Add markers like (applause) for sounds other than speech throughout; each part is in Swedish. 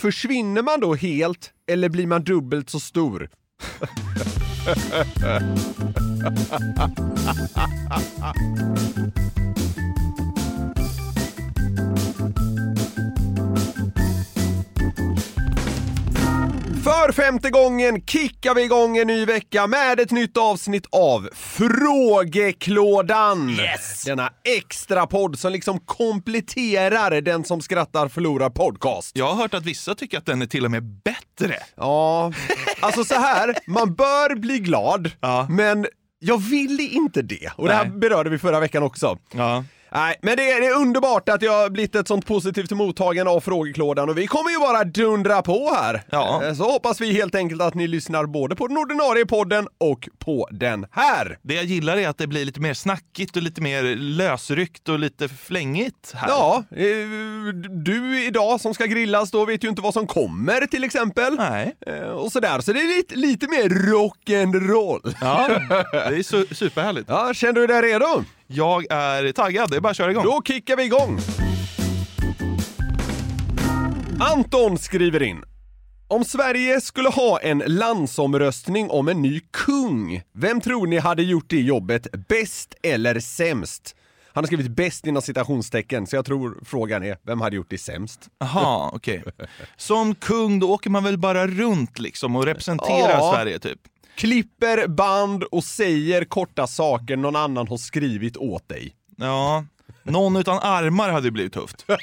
försvinner man då helt eller blir man dubbelt så stor? (laughs) För femte gången kickar vi igång en ny vecka med ett nytt avsnitt av Frågeklådan! Yes! Denna extra podd som liksom kompletterar Den som skrattar förlorar podcast. Jag har hört att vissa tycker att den är till och med bättre. Ja, alltså så här, man bör bli glad, Ja. men jag vill inte det. Och det här Nej. berörde vi förra veckan också. Ja. Nej, men det är, det är underbart att jag har blivit ett sånt positivt mottagande av frågeklådan och vi kommer ju bara dundra på här. Ja. Eh, Så hoppas vi helt enkelt att ni lyssnar både på den ordinarie podden och på den här. Det jag gillar är att det blir lite mer snackigt och lite mer lösryckt och lite flängigt här. Ja, eh, du idag som ska grillas då vet ju inte vad som kommer till exempel. Nej. Eh, Och sådär, så det är lite, lite mer rock'n'roll. Ja, (laughs) det är su- superhärligt. Ja, känner du dig redo? Jag är taggad, det är bara att köra igång. Då kickar vi igång! Anton skriver in. Om Sverige skulle ha en landsomröstning om en ny kung, vem tror ni hade gjort det jobbet bäst eller sämst? Han har skrivit bäst inom citationstecken, så jag tror frågan är, vem hade gjort det sämst? Jaha, okej. (laughs) Som kung då åker man väl bara runt liksom och representerar Ja. Sverige typ. Klipper band och säger korta saker någon annan har skrivit åt dig. Ja, någon utan armar hade blivit tufft. (laughs)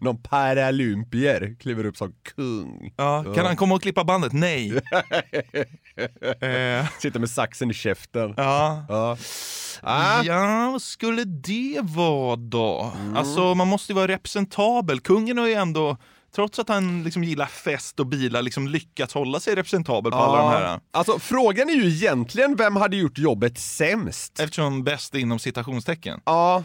Någon paralympier kliver upp som kung. Ja, kan han komma och klippa bandet? Nej. (laughs) eh, Sitter med saxen i käften. ja. Ja. Ah. Ja, vad skulle det vara då? Alltså man måste ju vara representabel. Kungen har ju ändå, trots att han liksom gillar fest och bilar, liksom lyckats hålla sig representabel på alla de här. Alltså frågan är ju egentligen vem hade gjort jobbet sämst? Eftersom bäst är inom citationstecken. Ja,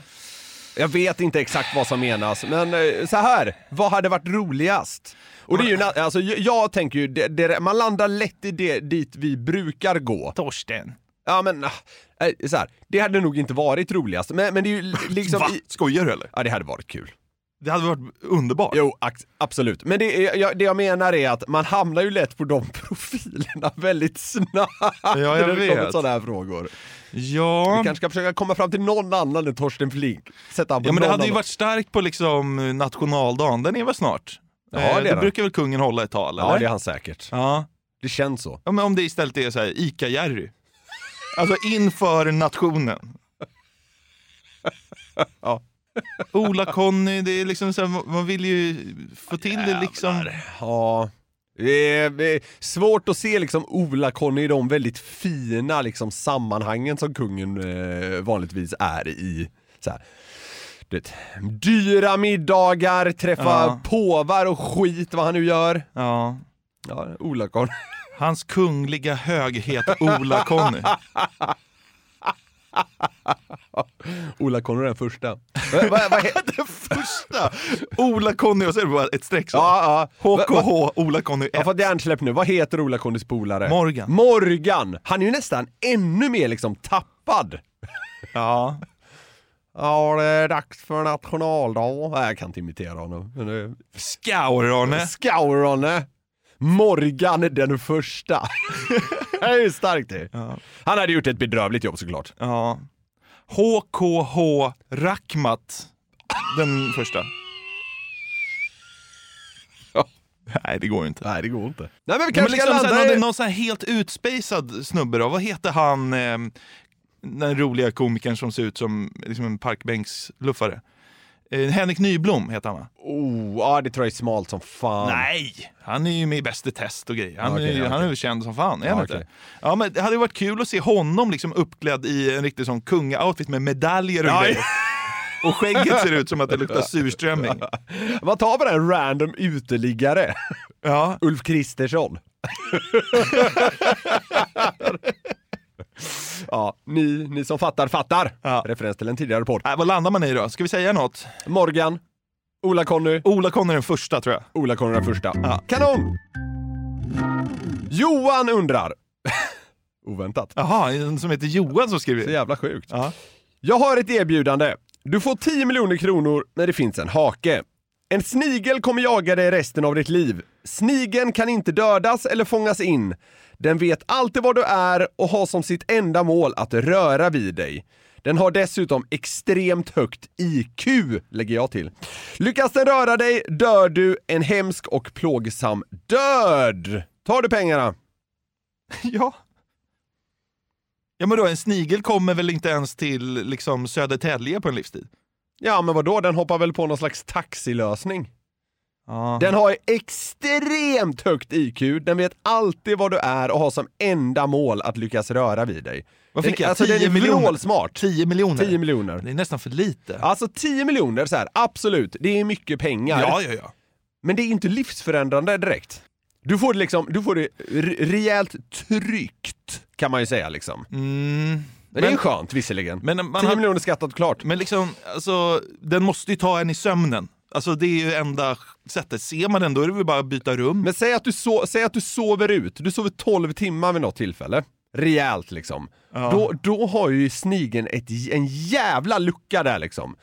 jag vet inte exakt vad som menas, men eh, så här, vad hade varit roligast? Och det är ju, alltså jag, tänker ju, det, det, man landar lätt i det dit vi brukar gå. Torsten. Ja men, eh, så här, det hade nog inte varit roligast, men, men det är ju li- liksom... Va? Skojar du eller? ja det hade varit kul. Det hade varit underbart. Jo, absolut. Men det, jag, det jag menar är att man hamnar ju lätt på de (laughs) profilerna väldigt snabbt jag när det kommer sådana här frågor. Ja. Vi kanske ska försöka komma fram till någon annan än Torsten Flink. Sätta Ja men det hade ju annan. varit starkt på liksom nationaldagen, den är väl snart? Ja, Eh, det är Då den. brukar väl kungen hålla ett tal? Ja, eller? det är han säkert. Ja. Det känns så. ja, men om det istället är så här ICA-Jerry. Alltså inför nationen. (laughs) Ja. Ola-Conny, det är liksom så här, man vill ju få till det liksom. Ja. Det är, det är svårt att se liksom Ola-Conny i de väldigt fina liksom, sammanhangen som kungen eh, vanligtvis är i. Så här. Du vet, dyra middagar, träffa Ja. påvar och skit vad han nu gör. Ja. Ja, Ola-Conny. Hans kungliga höghet Ola-Conny. (laughs) Ola-Conny är den första. Vad, vad, he- (laughs) Den första! Ola-Conny och så är det bara ett streck så. ja, ja. Va- va- HKH, Ola-Conny Jag har 1. fått hjärnsläpp nu. Vad heter Ola-Connys polare? Morgan. Morgan! Han är ju nästan ännu mer liksom tappad. Ja. Ja, det är dags för nationaldag. Nej, jag kan inte imitera honom. Men det- Skaurane. Skauronne. Morgan den första. (laughs) det är ju starkt det. Han hade gjort ett bedrövligt jobb såklart. Ja. HKH Rackmat. Den första. Nej, det går ju inte. Nej, det går inte. Nej, men vi Ja, men kanske liksom, ska landa någon, någon sån här helt utspacad snubbe då. Vad heter han, eh, den roliga komikern som ser ut som liksom en parkbänksluffare? Eh, Henrik Nyblom heter han va? Oh, ja, det tror jag är smalt som fan. Nej, han är ju med i Bäst i test och grejer. Han, Okej, är, ju- okej. han är väl känd som fan, är han Ja, inte? Ja, men det hade ju varit kul att se honom liksom uppklädd i en riktig sån kunga-outfit med medaljer och Ja, grejer. Och skägget ser ut som att det luktar (laughs) surströmming. Vad tar vi en random uteliggare? Ja, Ulf Kristersson. (laughs) ja, ni, ni som fattar, fattar. Ja. Referens till en tidigare podd. äh, vad landar man i då? Ska vi säga något? Morgan, Ola-Conny, Ola-Conny är den första tror jag. Ola-Conny den första. Ja. Kanon! Johan undrar. (laughs) Oväntat. Jaha, en som heter Johan som skriver Så jävla sjukt. Ja. Jag har ett erbjudande. Du får 10 miljoner kronor när det finns en hake. En snigel kommer jaga dig resten av ditt liv. Snigeln kan inte dödas eller fångas in. Den vet alltid var du är och har som sitt enda mål att röra vid dig. Den har dessutom extremt högt IQ, lägger jag till. Lyckas den röra dig dör du en hemsk och plågsam död. Tar du pengarna? (laughs) Ja. Ja men då, en snigel kommer väl inte ens till liksom Södertälje på en livstid? Ja, men vadå? Den hoppar väl på någon slags taxilösning? Den har extremt högt IQ, den vet alltid vad du är och har som enda mål att lyckas röra vid dig. Vad fick den, jag? Alltså den 10 är miljoner? vrålsmart. 10 miljoner? 10 miljoner. Det är nästan för lite. Alltså 10 miljoner, så här, absolut, det är mycket pengar. ja, ja. ja. Men det är inte livsförändrande direkt. Du får det, liksom, du får det rejält tryggt, kan man ju säga. Liksom. Mm. Men, det är skönt visserligen. men man 10 har- miljoner skattat klart. Men liksom, alltså, den måste ju ta en i sömnen. Alltså det är ju enda sättet. Ser man den då är det väl bara att byta rum. Men säg att, du so säg att du sover ut, du sover 12 timmar vid något tillfälle. Rejält liksom. Ja. Då, då har ju snigeln ett, en jävla lucka där liksom.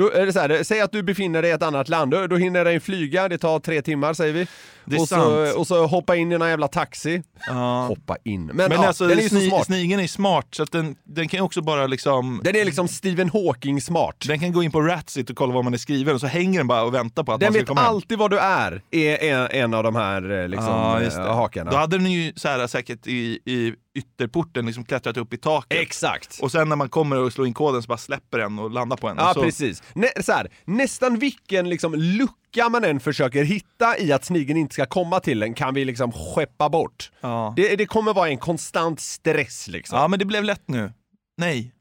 Då är det så här, säg att du befinner dig i ett annat land, då, då hinner den flyga, det tar tre timmar säger vi. Det är och, så, sant. och så hoppa in i någon jävla taxi. Ja. Hoppa in. Men, Men ja, alltså, den är så sni- smart. snigeln är smart så att den, den kan ju också bara liksom... Den är liksom Stephen Hawking smart. Den kan gå in på Ratsit och kolla vad man är skriven och så hänger den bara och väntar på att Den man ska vet komma hem. alltid vad du är, är en, en av de här eh, liksom, Ja, eh, det. hakarna. Då hade den ju så här, säkert i, i ytterporten liksom klättrat upp i taket. Exakt. Och sen när man kommer och slår in koden så bara släpper den och landar på en. Ja, så, precis. Nä, så här, nästan vilken liksom, lucka man än försöker hitta i att snigeln inte ska komma till en kan vi liksom skeppa bort. Ja. Det, det kommer vara en konstant stress liksom. Ja, ja, men det blev lätt nu. Nej.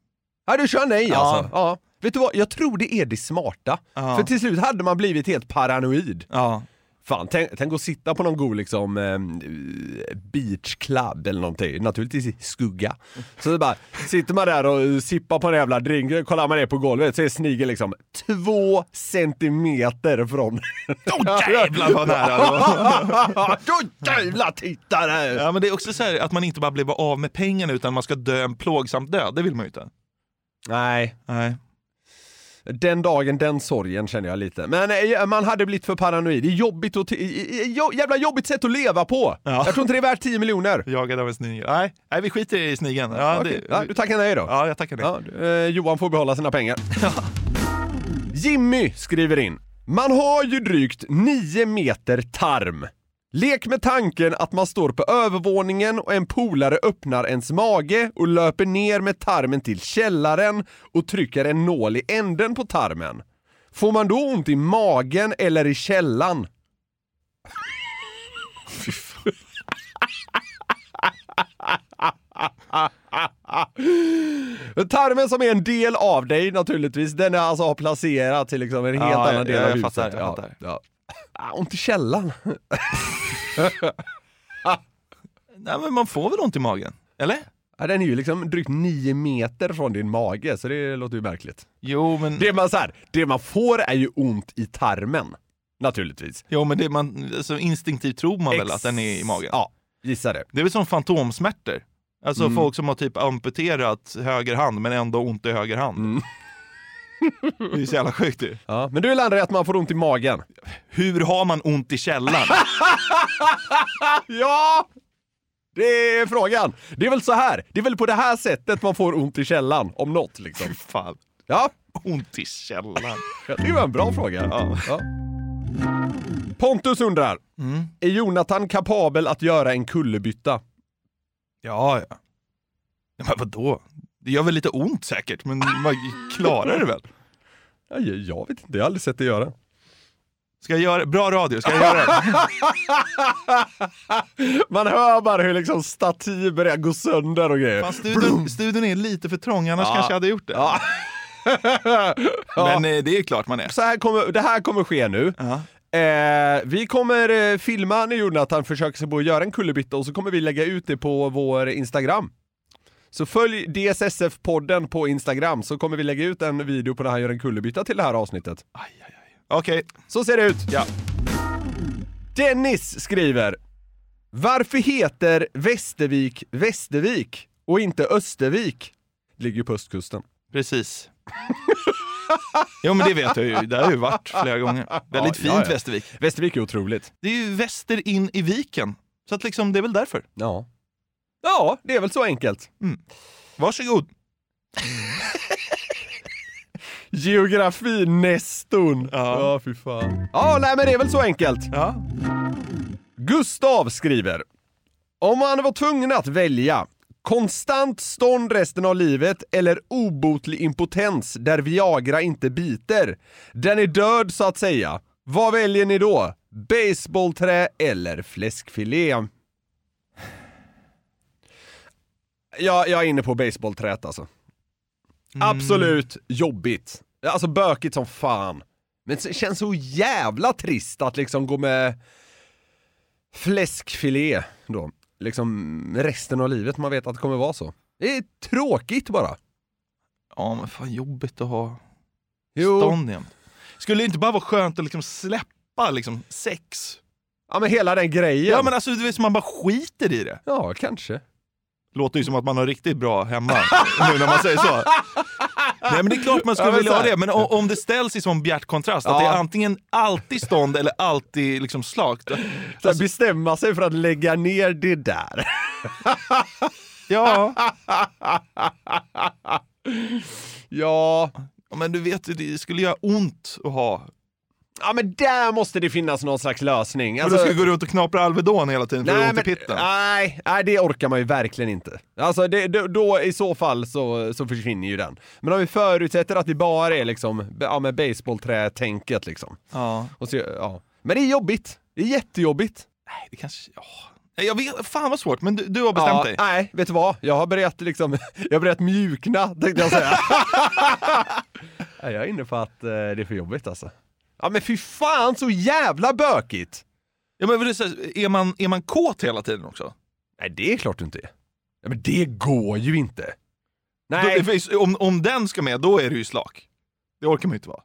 du kör nej Ja. alltså. Ja. Vet du vad, jag tror det är det smarta. Ja. För till slut hade man blivit helt paranoid. Ja. Fan, tänk, tänk att sitta på någon god liksom eh, beach club eller någonting, naturligtvis i skugga. Så det bara, sitter man där och sippar på en jävla drink, kollar man ner på golvet så är snigeln liksom två centimeter från... Åh jävlar vad nära var. (laughs) Då jävlar titta där! Ja, men det är också så här att man inte bara blir av med pengarna utan man ska dö en plågsam död. Det vill man ju inte. Nej, Nej. Den dagen, den sorgen känner jag lite. Men eh, man hade blivit för paranoid. Det är jobbigt jo- Jävla jobbigt sätt att leva på! Ja. Jag tror inte det är värt 10 miljoner. Jagad av en snigel. Nej, nej vi skiter i snigeln. Ja, det, ja, du tackar nej då? ja, jag tackar nej. Ja, eh, Johan får behålla sina pengar. (laughs) Jimmy skriver in. Man har ju drygt 9 meter tarm. Lek med tanken att man står på övervåningen och en polare öppnar ens mage och löper ner med tarmen till källaren och trycker en nål i änden på tarmen. Får man då ont i magen eller i källan? Tarmen som är en del av dig naturligtvis, den är alltså placerad till liksom en helt Ja, annan jag- del jag av huset. fattar, jag ja, fattar. Ja. Ah, ont i källan. (laughs) Nej, men man får väl ont i magen? Eller? Ja, den är ju liksom drygt nio meter från din mage, så det låter ju märkligt. Jo, men, Det man, så här, det man får är ju ont i tarmen. Naturligtvis. jo, men det man, alltså, instinktivt tror man väl Ex- att den är i magen? Ja, gissa det. Det är väl som fantomsmärtor. Alltså Mm. folk som har typ amputerat höger hand men ändå ont i höger hand. Mm. Det är så jävla sjukt ju. Ja, men du landar i att man får ont i magen. Hur har man ont i källan? (laughs) Ja! Det är frågan. Det är väl så här. Det är väl på det här sättet man får ont i källan, om något liksom. Fan, Ja, ont i källan. jag tycker det var en bra fråga. Ja. Ja. Pontus undrar, Mm. är Jonathan kapabel att göra en kullerbytta? Ja, ja. ja men vadå? Det gör väl lite ont säkert, men man klarar det väl? Ja, jag, jag vet inte, jag har aldrig sett det göra. Ska jag göra Bra radio, ska jag göra det? (laughs) Man hör bara hur liksom stativ börjar gå sönder och grejer. Fan, studion, studion är lite för trång, annars Ja. kanske jag hade gjort det. Ja. (laughs) Men eh, det är klart man är. Så här kommer, det här kommer ske nu. Ja. Eh, vi kommer eh, filma när Jonathan försöker sig på att göra en kullerbytta och så kommer vi lägga ut det på vår Instagram. Så följ DSSF-podden på Instagram så kommer vi lägga ut en video på när han gör en kullerbytta till det här avsnittet. Aj, aj, aj. Okej, Så ser det ut. ja. Dennis skriver Varför heter Västervik Västervik och inte Östervik? Ligger ju på östkusten. Precis. (laughs) Jo men det vet jag ju, det har jag ju varit flera gånger. Väldigt Ja, fint ja, ja. Västervik. Västervik är otroligt. Det är ju väster in i viken. Så att liksom, det är väl därför. Ja. Ja, det är väl så enkelt. Varsågod. Geografi-nestorn. Ja. ja, fy fan. Ja, nej men det är väl så enkelt. Ja. Gustav skriver. Om man var tvungen att välja konstant stånd resten av livet eller obotlig impotens där Viagra inte biter. Den är död så att säga. Vad väljer ni då? Baseballträ eller fläskfilé? Ja, jag är inne på baseballträet alltså. Absolut jobbigt. Alltså bökigt som fan. Men det känns så jävla trist att liksom gå med fläskfilé då. Liksom resten av livet, man vet att det kommer vara så. Det är tråkigt bara. Ja men fan jobbigt att ha Jo, stånd igen. Skulle det inte bara vara skönt att liksom släppa liksom sex? ja men hela den grejen. Ja men alltså du vet, man bara skiter i det. Ja, kanske. Låter ju som att man har riktigt bra hemma (laughs) nu när man säger så. Nej men det är klart man skulle Ja, vilja ha det, men om det ställs i sån bjärt kontrast, att Ja. det är antingen alltid stånd eller alltid liksom slakt. Så här, bestämma sig för att lägga ner det där. (laughs) Ja, Ja, men du vet, det skulle göra ont att ha. Ja men där måste det finnas någon slags lösning. Alltså, du ska gå runt och knapra Alvedon hela tiden för att Nej, ont i men, pitten. nej, nej, det orkar man ju verkligen inte. Alltså det, då, då i så fall så, så försvinner ju den. Men om vi förutsätter att det bara är liksom, ja med baseballträ-tänket liksom. Ja. Så, ja. Men det är jobbigt. Det är jättejobbigt. Nej, det kanske... Ja. Jag vet, fan vad svårt, men du, du har bestämt ja, dig. Nej, vet du vad? Jag har börjat liksom, jag har börjat mjukna tänkte jag säga. (laughs) Jag är inne på att eh, det är för jobbigt alltså. Ja men fy fan så jävla bökigt! Ja, men det så här, är, man, är man kåt hela tiden också? Nej det är klart du inte är. Ja, men det går ju inte. Då, Nej, det finns, om, om den ska med, då är du ju slak. Det orkar man ju inte vara.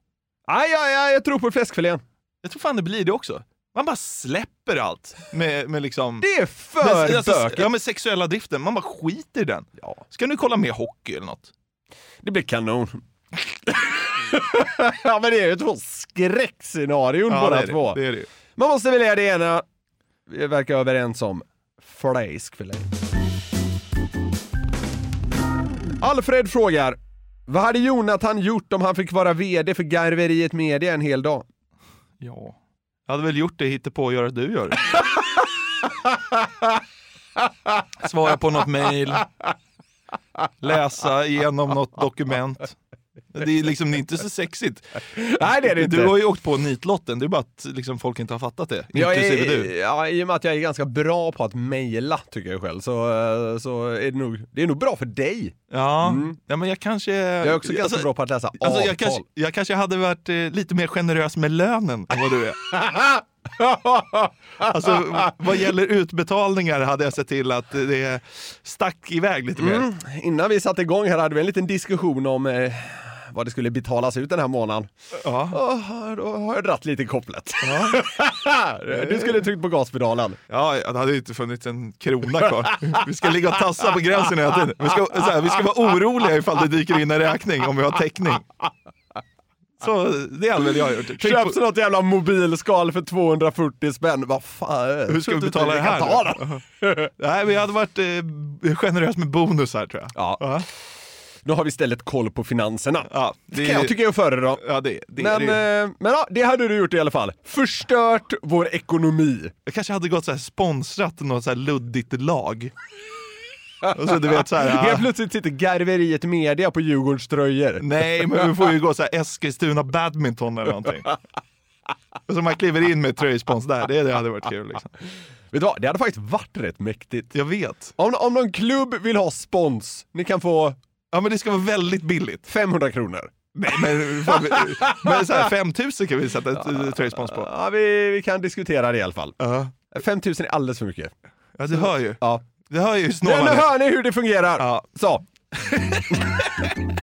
nej, ja, ja, jag tror på fläskfilén. Jag tror fan det blir det också. Man bara släpper allt med, med liksom... Det är för med, alltså, ja, med sexuella driften, man bara skiter i den. Ja, Ska nu kolla mer hockey eller något? det blir kanon. (laughs) ja men det är ju två skräckscenarion båda det två. det. det det. Man måste välja det ena. Vi verkar överens om fläskfilé. Alfred frågar, vad hade Jonathan gjort om han fick vara VD för Garveriet Media en hel dag? Ja. Jag hade väl gjort det hittepå och göra du gör. (laughs) Svara på något mail. Läsa igenom något dokument. Det är liksom det är inte så sexigt. Nej det är det inte. Du har ju åkt på nitlotten, det är bara att liksom folk inte har fattat det. jag Inklusive är, du. Ja, I och med att jag är ganska bra på att mejla tycker jag själv så, eh, så är det nog, det är nog bra för dig. Ja, Mm. ja men jag kanske... Jag är också ganska alltså, bra på att läsa Alltså avtal. jag, kanske, jag kanske hade varit eh, lite mer generös med lönen än vad du är. (laughs) Alltså vad gäller utbetalningar hade jag sett till att det stack iväg lite mer. Mm. Innan vi satte igång här hade vi en liten diskussion om eh, vad det skulle betalas ut den här månaden. Ja. Oh, då har jag dratt lite i kopplet. (laughs) du skulle tryckt på gaspedalen. Ja, det hade ju inte funnits en krona kvar. Vi ska ligga och tassa på gränsen hela tiden. Vi ska, här, vi ska vara oroliga ifall det dyker in en räkning om vi har täckning. Så det är väl jag gjort. Tryck Köp på, något jävla mobilskal för 240 spänn. Vad fan. hur ska vi betala det här? (laughs) Nej, men jag hade varit eh, generös med bonus här tror jag. Ja. Nu har vi istället koll på finanserna. Ja, Det kan jag tycka är att föredra. Ja, det, det, Men, det. eh, men ja, det hade du gjort i alla fall. Förstört vår ekonomi. Jag kanske hade gått så här sponsrat något så här luddigt lag. Och så du vet så här, Helt ja, plötsligt sitter Garveriet Media på Djurgårdens tröjor. nej men vi får ju gå så här Eskilstuna badminton eller någonting. (laughs) Och så man kliver in med tröjspons där, det, det hade varit kul liksom. Vet du vad, det hade faktiskt varit rätt mäktigt. Jag vet. Om, om någon klubb vill ha spons, ni kan få Ja men det ska vara väldigt billigt. 500 kronor. Nej men, fan, men så här, 5000 kan vi sätta ett eh, tröjspons på. Ja, vi, vi kan diskutera det i alla fall. Ja, 5000 är alldeles för mycket. ja du hör ju. Ja. Du hör ju hur snål nu hör ni hur det fungerar! Ja. Så. (laughs)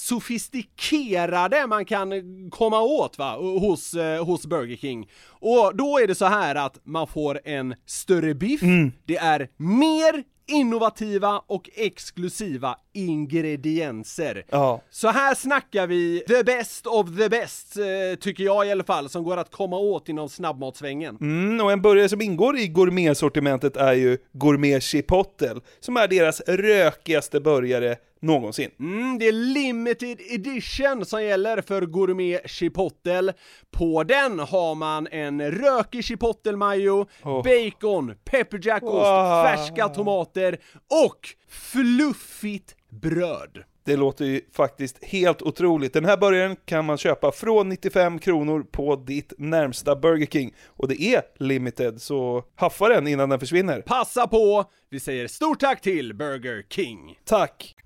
sofistikerade man kan komma åt va, hos, eh, hos Burger King. Och då är det så här att man får en större biff, det är mer innovativa och exklusiva ingredienser. Ja. Så här snackar vi the best of the best, eh, tycker jag i alla fall, som går att komma åt inom snabbmatsvängen. Mm, och en burgare som ingår i gourmetsortimentet är ju Gourmet Chipotle, som är deras rökigaste burgare någonsin. Mm, det är limited edition som gäller för Gourmet Chipotle. På den har man en rökig chipotle mayo, Oh. bacon, pepperjackost, Wow. färska tomater och fluffigt bröd. Det låter ju faktiskt helt otroligt. Den här burgaren kan man köpa från 95 kronor på ditt närmsta Burger King. Och det är limited, så haffa den innan den försvinner. Passa på! Vi säger stort tack till Burger King. Tack!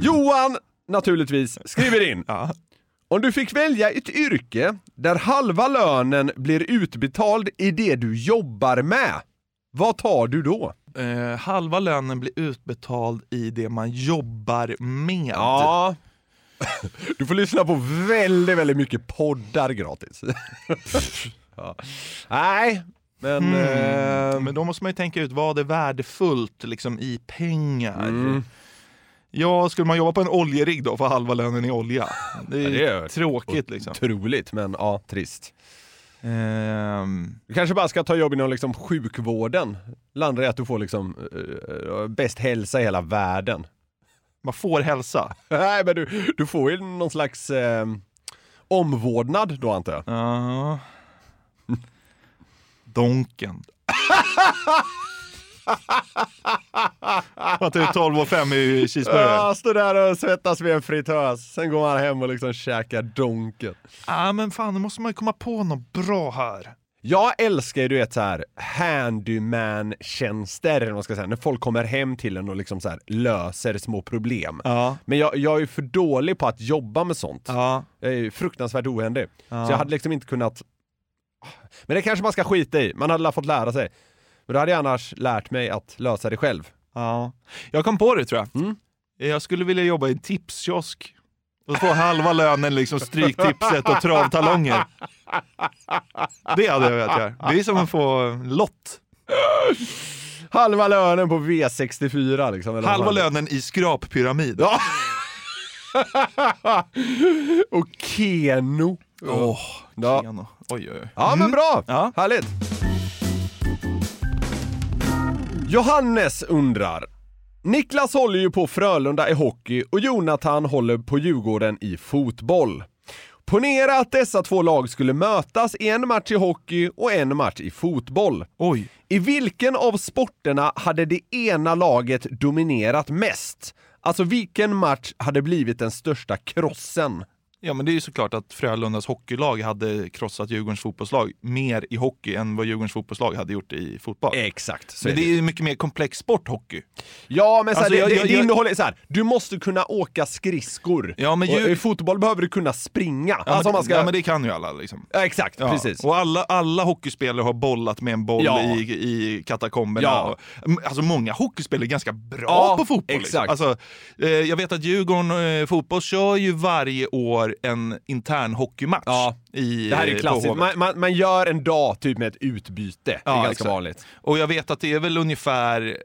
Johan, naturligtvis, skriver in. (laughs) Ja. Om du fick välja ett yrke där halva lönen blir utbetald i det du jobbar med, vad tar du då? Eh, halva lönen blir utbetald i det man jobbar med. Ja. (laughs) Du får lyssna på väldigt, väldigt mycket poddar gratis. (laughs) ja. Nej, men... Mm. eh, Men då måste man ju tänka ut vad är värdefullt liksom, i pengar. Mm. Ja, skulle man jobba på en oljerigg då för halva lönen i olja? Det är, Ja, det är tråkigt liksom. Otroligt, men ja, trist. Ehm, Du kanske bara ska ta jobb inom liksom sjukvården. Landar i att du får liksom eh, bäst hälsa i hela världen. man får hälsa. (laughs) Nej, men du, du får ju någon slags eh, omvårdnad då antar jag. Ja. Donken. Man tar ut 12 och 5 i cheeseburgare. Ja, står där och svettas vid en fritös, sen går man hem och liksom käkar donken. Ja, men fan, nu måste man ju komma på något bra här. Jag älskar ju du vet så här handyman-tjänster, eller man ska säga, när folk kommer hem till en och liksom så här löser små problem. Ja. Men jag, jag är för dålig på att jobba med sånt. Ja. Jag är fruktansvärt ohändig. Ja. Så jag hade liksom inte kunnat... Men det kanske man ska skita i, man hade fått lära sig. Men då hade jag annars lärt mig att lösa det själv. Ja. Jag kom på det tror jag. Mm. Jag skulle vilja jobba i en tipskiosk. Och få halva lönen liksom stryktipset och travtalonger. Det hade jag velat göra. Det är som att få lott. Halva lönen på V64 liksom. eller Halva lönen i skrappyramid. Ja. (laughs) och Keno. Åh, Ja. Keno. Oj, oj, oj. Ja men bra, Ja. härligt. Johannes undrar. Niklas håller ju på Frölunda i hockey och Jonathan håller på Djurgården i fotboll. Ponera att dessa två lag skulle mötas i en match i hockey och en match i fotboll. Oj. I vilken av sporterna hade det ena laget dominerat mest? Alltså vilken match hade blivit den största krossen? Ja, men det är ju såklart att Frölundas hockeylag hade krossat Djurgårdens fotbollslag mer i hockey än vad Djurgårdens fotbollslag hade gjort i fotboll. Exakt. så Men är det är ju mycket mer komplex sport, hockey. Ja, men så här, Alltså, det, jag- det, jag- det innehåller så här. du måste kunna åka skridskor. Ja, men ju- I fotboll behöver du kunna springa. Ja, alltså, men, ska... ja, men det kan ju alla liksom. ja, exakt, Ja. precis. Och alla, alla hockeyspelare har bollat med en boll i, i katakomberna. Ja. Och, alltså många hockeyspelare är ganska bra på fotboll. liksom. exakt. Alltså, eh, jag vet att Djurgården eh, fotboll kör ju varje år en intern hockeymatch. Ja. I, Det här är ju på klassiskt. Man, man, man gör en dag typ med ett utbyte. Det är Ja, ganska exakt. vanligt. Och jag vet att det är väl ungefär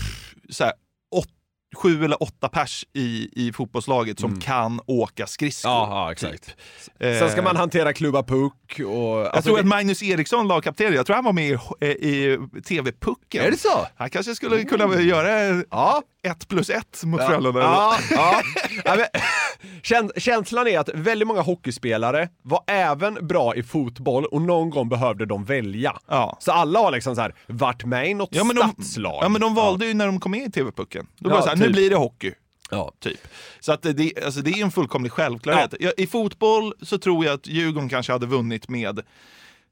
pff, så här, åt, sju eller åtta pers i, i fotbollslaget som kan åka skridskor. Mm. Ja, ja, exakt. Typ. Sen ska Eh, man hantera klubba puck och... Jag alltså, tror det- att Magnus Eriksson, lagkapten, jag tror han var med i, eh, i TV-pucken. Är det så? Han kanske skulle kunna göra Ja. Ett plus ett mot Ja, Frölunda. ja, ja. ja men, (laughs) käns- känslan är att väldigt många hockeyspelare var även bra i fotboll och någon gång behövde de välja. Ja. Så alla har liksom så här, varit med i något Ja, men de, stadslag. ja men de valde ju när de kom med i TV-pucken. Då Ja, det så här, typ. nu blir det hockey. Ja. Typ. Så att det, alltså det är en fullkomlig självklarhet. Ja. I fotboll så tror jag att Djurgården kanske hade vunnit med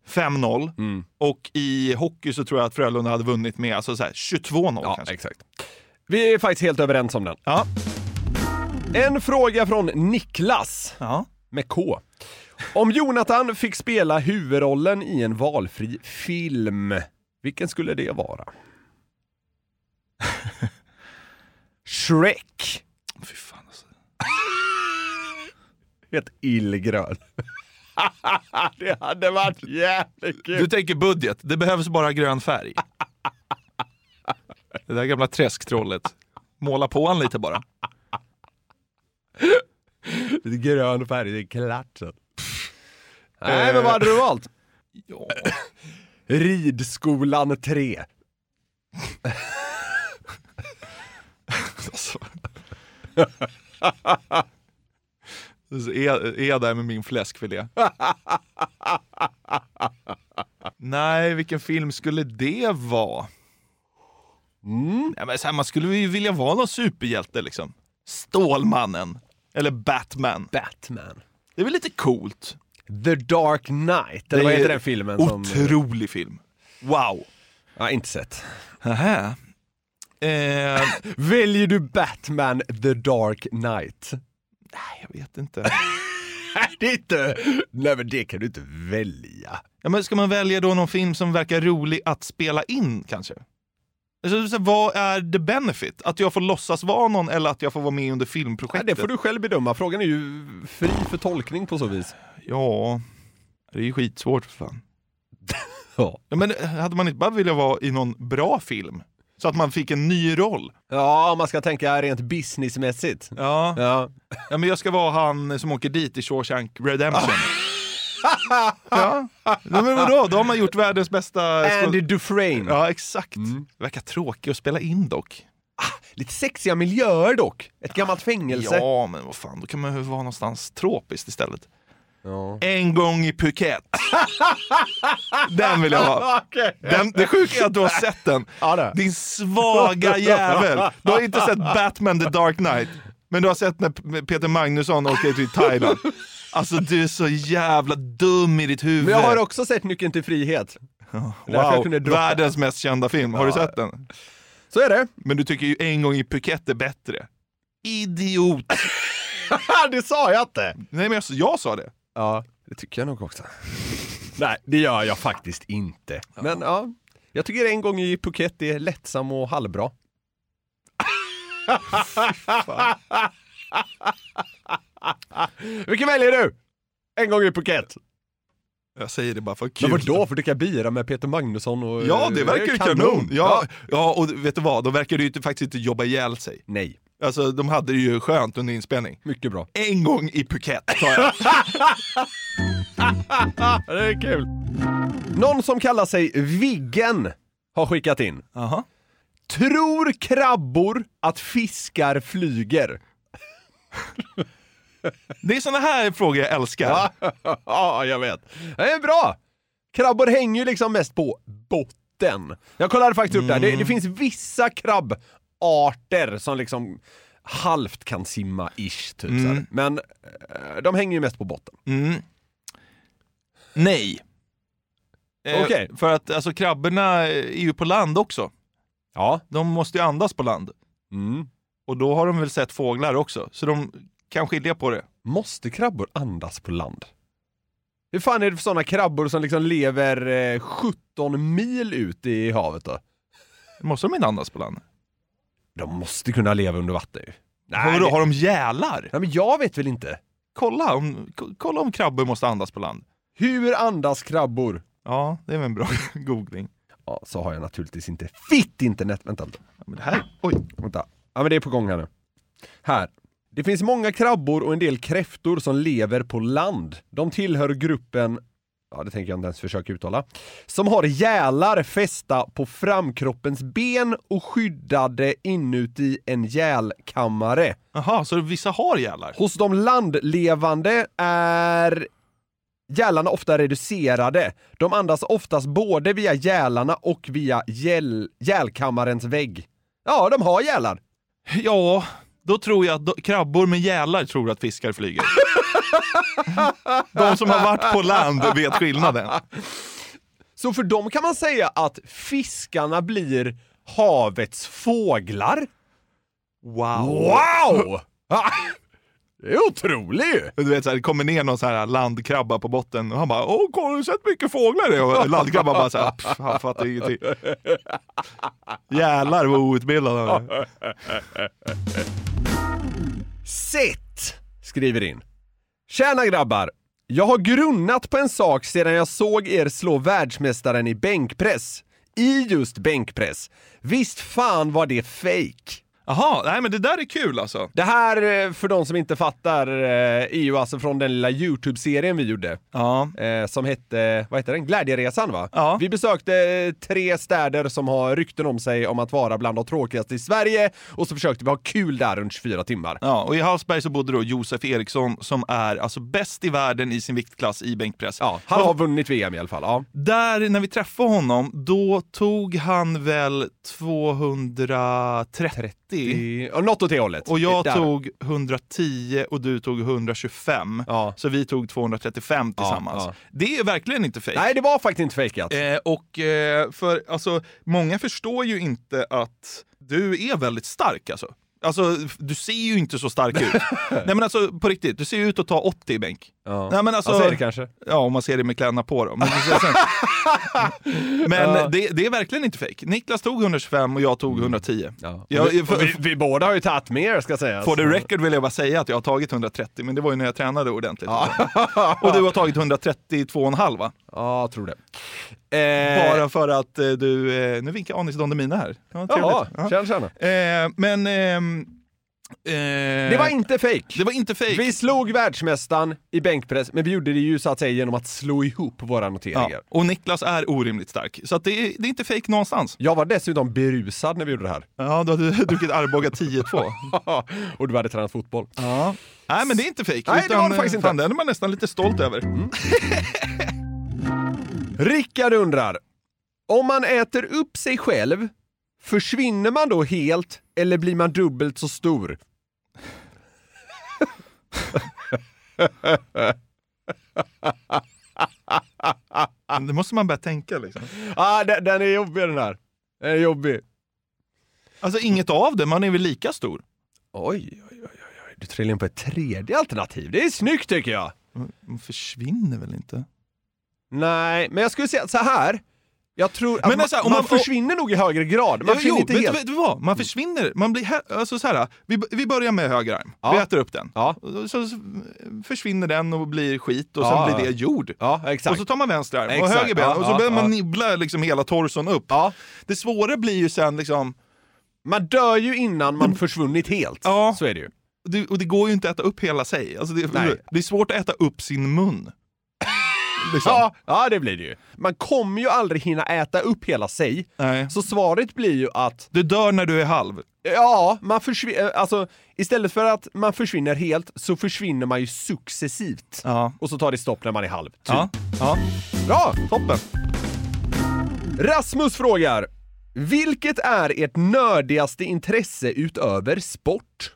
5-0 Mm. och i hockey så tror jag att Frölunda hade vunnit med alltså så här 22-0 Ja, kanske. exakt. Vi är faktiskt helt överens om den. Ja. En fråga från Niklas Ja. med K. Om Jonathan fick spela huvudrollen i en valfri film, vilken skulle det vara? (laughs) Shrek. Fy fan alltså. (laughs) Helt illgrön. (laughs) det hade varit jävligt kul. Du tänker budget, det behövs bara grön färg. Det där gamla träsktrollet. Måla på han lite bara. Lite grön färg, det är klart så. Nej, men vad hade du valt? (laughs) Ja. Ridskolan 3. Alltså. Så är, är jag där med min fläskfilé. Nej, vilken film skulle det vara? Nej, men så här, man skulle ju vilja vara någon superhjälte liksom. Stålmannen. Eller Batman. Batman. Det är väl lite coolt? The Dark Knight, eller vad heter den filmen? Som... Otrolig film. Wow. Ja, inte sett. Nähä. Eh, (laughs) Väljer du Batman The Dark Knight? nej, jag vet inte. (laughs) Det är inte... Nej, men det kan du inte välja. Ja, men ska man välja då någon film som verkar rolig att spela in kanske? Alltså, så vad är the benefit? Att jag får låtsas vara någon eller att jag får vara med under Nej, filmprojektet? det får du själv bedöma. Frågan är ju fri för tolkning på så vis. Ja, det är ju skitsvårt för fan. (laughs) Ja. Ja, men hade man inte bara velat vara i någon bra film? Så att man fick en ny roll? Ja, om man ska tänka rent businessmässigt. Ja, Ja. ja men jag ska vara han som åker dit i Shawshank Redemption. (laughs) ja. ja, men vadå? Då har man gjort världens bästa... Andy Dufresne. Ja, exakt. Mm. Verkar tråkig att spela in dock. Lite sexiga miljöer dock. Ett gammalt fängelse. Ja, men vad fan, då kan man ju vara någonstans tropiskt istället. Ja. En gång i Phuket. (laughs) den vill jag ha. Den, det sjuka är att du har sett den. Ja, det. Din svaga jävel. Du har inte sett Batman the Dark Knight. Men du har sett när Peter Magnusson åker till Thailand. Alltså du är så jävla dum i ditt huvud. Men jag har också sett Nyckeln till frihet. (laughs) jag Wow, kunde världens mest kända film. Har du Ja. sett den? Så är det. Men du tycker ju En gång i Phuket är bättre. Idiot! (laughs) det sa jag inte. Nej men jag, jag sa det. Ja, det tycker jag nog också. (laughs) Nej, det gör jag faktiskt inte. Men ja, jag tycker en gång i Phuket är lättsam och halvbra. Vilken väljer du? En gång i Phuket. Jag säger det bara för kul. Men vadå, för dricka bira med Peter Magnusson och... Ja, det eh, verkar ju kanon. kanon. Ja, ja, och vet du vad? De verkar ju inte, faktiskt inte jobba ihjäl sig. Nej, Alltså, de hade det ju skönt under inspelning. mycket bra. En gång i Phuket, tar jag. (laughs) Det är kul. Någon som kallar sig Viggen har skickat in. Aha. Tror krabbor att fiskar flyger? (laughs) Det är såna här frågor jag älskar. ja, jag vet. Det är bra! Krabbor hänger ju liksom mest på botten. Jag kollade faktiskt upp det här. Det, det finns vissa krabbarter som liksom halvt kan simma ish typ Mm. Men eh, de hänger ju mest på botten. Mm. Nej. Eh, Okej. För att alltså, krabborna är ju på land också. Ja. De måste ju andas på land. Mm. Och då har de väl sett fåglar också, så de kan skilja på det. Måste krabbor andas på land? Hur fan är det för sådana krabbor som liksom lever eh, 17 mil ut i havet då? Måste de inte andas på land? De måste kunna leva under vatten ju. har, det- har de gälar? Nej men jag vet väl inte. Kolla om, ko- kolla om krabbor måste andas på land. Hur andas krabbor? Ja, det är väl en bra (laughs) googling. Ja, så har jag naturligtvis inte fitt internet. Vänta. Ja, men det här, oj. Vänta. Ja men det är på gång här nu. Här. Det finns många krabbor och en del kräftor som lever på land. De tillhör gruppen, ja det tänker jag inte ens försöka uttala, som har gälar fästa på framkroppens ben och skyddade inuti en gälkammare. Jaha, så vissa har gälar? Hos de landlevande är gälarna ofta reducerade. De andas oftast både via gälarna och via gäl, gälkammarens vägg. Ja, de har gälar. Ja, då tror jag att do- krabbor med gälar tror att fiskar flyger. De som har varit på land vet skillnaden. Så för dem kan man säga att fiskarna blir havets fåglar. Wow! Wow! Det är otroligt! Du vet, så här, det kommer ner någon så här landkrabba på botten och han bara Åh, har du sett mycket fåglar? det?" Och landkrabban bara så här, "Pff, han fattar ingenting. Jävlar vad outbildad han är. Sett skriver in. Tjena grabbar! Jag har grunnat på en sak sedan jag såg er slå världsmästaren i bänkpress. I just bänkpress. Visst fan var det fake. Jaha, nej men det där är kul alltså. Det här, eh, för de som inte fattar, eh, är ju alltså från den lilla YouTube-serien vi gjorde. Ja. Eh, som hette, vad heter den? Glädjeresan va? Ja. Vi besökte tre städer som har rykten om sig om att vara bland de tråkigaste i Sverige och så försökte vi ha kul där runt 24 timmar. Ja, och i Hallsberg så bodde då Josef Eriksson som är alltså bäst i världen i sin viktklass i bänkpress. Ja, han har vunnit VM i alla fall. Ja. Där, när vi träffade honom, då tog han väl 230. I, och något åt det hållet. Och jag tog 110 och du tog 125. Ja. Så vi tog 235 tillsammans. ja. Det är verkligen inte fejk. Nej, det var faktiskt inte fejkat. Eh, och eh, för alltså, många förstår ju inte att du är väldigt stark alltså. Alltså, du ser ju inte så stark ut. (laughs) Nej men alltså på riktigt, du ser ju ut att ta 80 i bänk. Ja. Nej, men alltså, så är det kanske. Ja, om man ser det med kläderna på då. Men, (laughs) men Ja. det, det är verkligen inte fejk. Niklas tog 125 och jag tog 110. Ja. Jag- vi, för- vi, vi båda har ju tagit mer ska sägas. For the record vill jag bara säga att jag har tagit 130, men det var ju när jag tränade ordentligt. Och du har tagit 132,5 va? Ja, jag tror det. Eh, Bara för att eh, du, eh, nu vinkar Anis Don Demina här. Ja, Jaha, trevligt. tjena tjena. Eh, men... ehm, eh, Det var inte fake. Det var inte fake. Vi slog världsmästaren i bänkpress, men vi gjorde det ju så att säga genom att slå ihop våra noteringar. Ja, och Niklas är orimligt stark. Så att det, är, det är inte fake någonstans. Jag var dessutom berusad när vi gjorde det här. Ja, du hade (laughs) druckit Arboga 10-2. (laughs) och du hade tränat fotboll. Ja. Nej, men det är inte fake. Nej, det var det eh, faktiskt inte. Fan, den är man nästan lite stolt över. (laughs) Rickard undrar, om man äter upp sig själv, försvinner man då helt eller blir man dubbelt så stor? Det måste man börja tänka liksom. ah, den, den är jobbig den här. Den är jobbig. Alltså inget av det, man är väl lika stor. Oj, oj, oj, oj. Du trillar in på ett tredje alternativ. Det är snyggt tycker jag. Man försvinner väl inte? Nej, men jag skulle säga så här. Jag tror att Men man, alltså, om man, man- försvinner nog i högre grad. Man jo, inte vet, helt. vet du vad? Man försvinner. Man blir här, alltså så här, vi, vi börjar med höger arm. Ja. Vi äter upp den. Ja. Och Så försvinner den och blir skit och Ja, sen blir det jord. Ja, exakt. Och så tar man vänster arm och Exakt. höger ben och så ja, börjar man nibbla liksom hela torson upp. Det svåra blir ju sen liksom, Man dör ju innan man försvunnit helt. Ja. Så är det ju. det, och det går ju inte att äta upp hela sig. Alltså det, det är svårt att äta upp sin mun. Liksom. Ja, ja, det blir det ju. Man kommer ju aldrig hinna äta upp hela sig. Nej. Så svaret blir ju att, Du dör när du är halv. ja, man försvinner, alltså istället för att man försvinner helt så försvinner man ju successivt. Ja. Och så tar det stopp när man är halv. Typ. Ja. ja. Bra! Toppen. Rasmus frågar, vilket är ert nördigaste intresse utöver sport?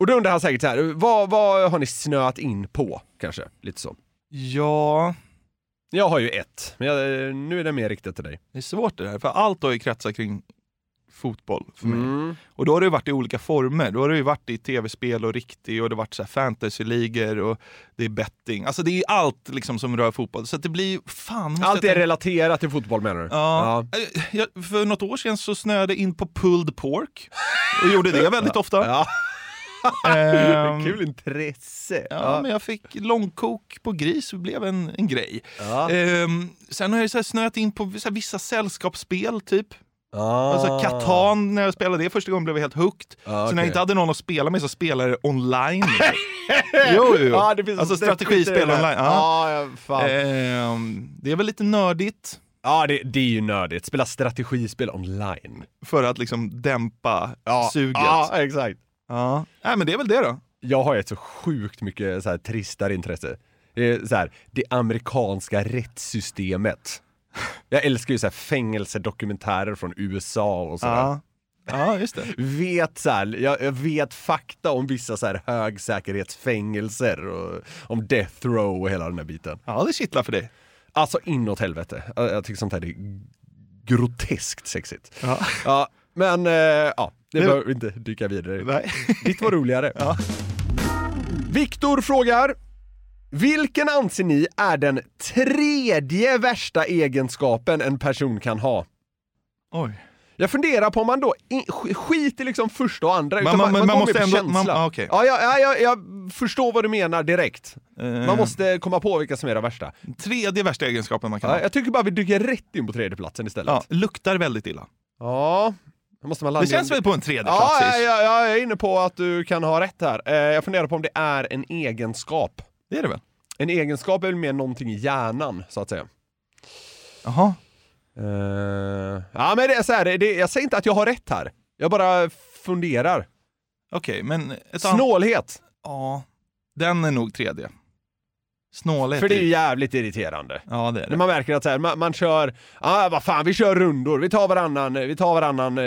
Och då undrar han säkert så här, vad, vad har ni snöat in på? Kanske, lite så. Ja, Jag har ju ett, men jag, nu är det mer riktat till dig. det är svårt det där. För allt har ju kretsat kring fotboll för mig. Mm. Och då har det ju varit i olika former. Då har det ju varit i tv-spel och riktig och det har varit så fantasy-ligor och det är betting. Alltså det är allt liksom som rör fotboll. Så det blir, fan. Allt är tänka- relaterat till fotboll menar du? Ja. Eh, Jag, för något år sedan så snöade jag in på pulled pork och gjorde det väldigt ofta. Ja. Ehm, Kul intresse. Ja, men jag fick långkok på gris, det blev en, en grej. Ja. Ehm, sen har jag så snöat in på så vissa sällskapsspel, typ. Ah. Alltså Catan, när jag spelade det första gången blev jag helt hooked. Ah, Så när jag inte hade någon att spela med så spelade jag online. (laughs) jo, jo. Ja, finns alltså strategispel online. Ja, Ja. ja, fan. Ehm, det är väl lite nördigt Ja, det, det är ju nördigt. Spela strategispel online. för att liksom dämpa Ja, suget. ja exakt. Ja. Nej, men det är väl det då. Jag har ett så sjukt mycket så här, tristare intresse. Det är så här, det amerikanska rättssystemet. Jag älskar ju så här fängelsedokumentärer från USA och sådär. Ja. ja, just det. (laughs) Vet så här, jag, jag vet fakta om vissa så här högsäkerhetsfängelser och om death row och hela den här biten. Ja, det kittlar för dig. Alltså inåt helvete. Jag, jag tycker sånt här är groteskt sexigt. Ja. Ja, men eh, ja, det, Det- behöver vi inte dyka vidare i. Nej. (laughs) Ditt var roligare. Viktor frågar Vilken anser ni är den tredje värsta egenskapen en person kan ha? Oj. Jag funderar på om man då in, skiter liksom första och andra, Men utan man- man, men man måste ändå- man- känsla. ah, okej. ja, ja, ja, jag, jag förstår vad du menar direkt. Eh, Man måste komma på vilka som är de värsta. Tredje värsta egenskapen man kan Ja, ha. jag tycker bara vi dyker rätt in på tredjeplatsen istället. Ja, luktar väldigt illa. Ja, måste man landa Det känns väl på en tredje plats ja, ja, ja, jag är inne på att du kan ha rätt här. Eh, jag funderar på om det är en egenskap. Det är det väl? En egenskap är väl mer någonting i hjärnan, så att säga. Jaha. Eh, ja, men det är så här, det, jag säger inte att jag har rätt här. Jag bara funderar. Okej, men... Ett Snålhet. Ja, den är nog tredje. Snålhet. För det är ju jävligt irriterande. Ja, det är När det. man märker att så här, man, man kör, ah, vad fan, vi kör rundor, vi tar varannan, vi tar varannan eh,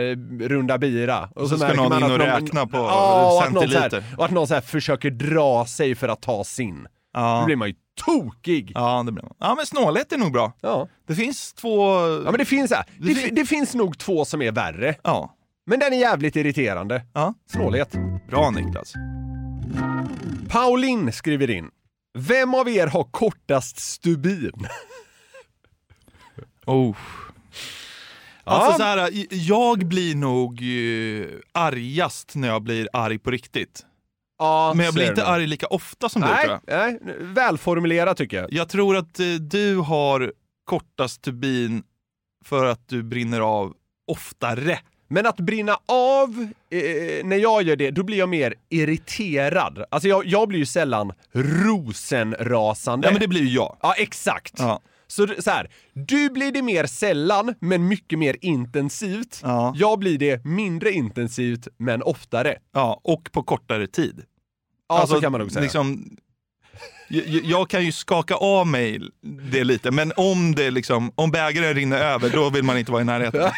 runda bira. Och så ska märker någon man in och räkna på Ja, och att någon så här, centiliter. och att någon så här försöker dra sig för att ta sin. Då Ja. blir man ju tokig. Ja, det blir man. Ja, men snålhet är nog bra. Ja. Det finns två... Ja men det finns, så det, Det fi- det finns nog två som är värre. Ja. Men den är jävligt irriterande. ja. Snålhet. Bra Niklas. Pauline skriver in. Vem av er har kortast stubin? Oh. Alltså Ja. så här, jag blir nog eh, argast när jag blir arg på riktigt. Ja, Men jag blir inte arg lika ofta som du tror Nej, jag. nej, välformulerat tycker jag. Jag tror att eh, du har kortast tubin för att du brinner av oftare. Men att brinna av, eh, när jag gör det, då blir jag mer irriterad. Alltså jag, jag blir ju sällan rosenrasande. Ja men det blir ju jag. Ja, exakt. Ja. Så, så här, du blir det mer sällan, men mycket mer intensivt. Ja. Jag blir det mindre intensivt, men oftare. ja, och på kortare tid. Ja, Alltså, så kan man nog säga. Liksom, jag, jag kan ju skaka av mig det lite, men om det liksom, om bägaren rinner över, då vill man inte vara i närheten. (laughs)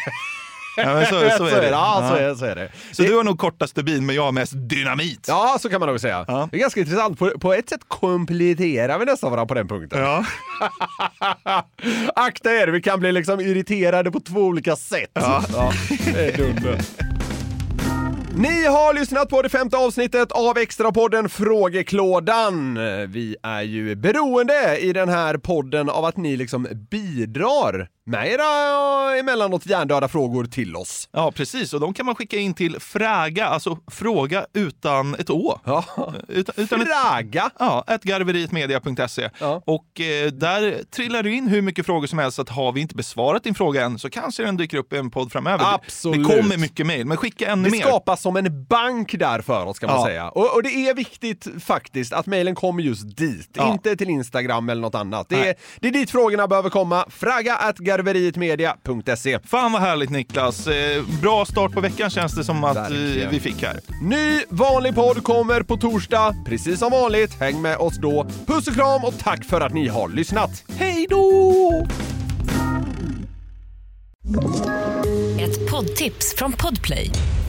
Ja, men så, så (laughs) är det. Ja, så Ja. är, så är det. Så det du har nog kortast stubin, men jag har mest dynamit. Ja, så kan man nog säga. Ja. Det är ganska intressant. På, på ett sätt kompletterar vi nästan varandra på den punkten. Ja. (laughs) Akta er, vi kan bli liksom irriterade på två olika sätt. Ja. det är dunder. Ni har lyssnat på det femte avsnittet av Extrapodden Frågeklådan. Vi är ju beroende i den här podden av att ni liksom bidrar med era emellanåt hjärndöda frågor till oss. ja, precis. Och de kan man skicka in till fraga, alltså fråga utan ett å. Ja. Utan, utan ett, Fraga! ja, ett garverietmedia.se. Ja. Och eh, där trillar det in hur mycket frågor som helst. Så att har vi inte besvarat din fråga än så kanske den dyker upp i en podd framöver. Absolut. Det kommer mycket mejl, men skicka ännu Det mer. skapas som en bank där för oss kan man Ja. säga. Och, och det är viktigt faktiskt att mejlen kommer just dit, Ja. inte till Instagram eller något annat. Det är, det är dit frågorna behöver komma. Fraga at garverietmedia.se. Fan vad härligt Niklas. Eh, bra start på veckan känns det som att eh, Verkligen. vi fick här. Ny vanlig podd kommer på torsdag, precis som vanligt. Häng med oss då. Puss och kram och tack för att ni har lyssnat. Hej då! Ett poddtips från Podplay.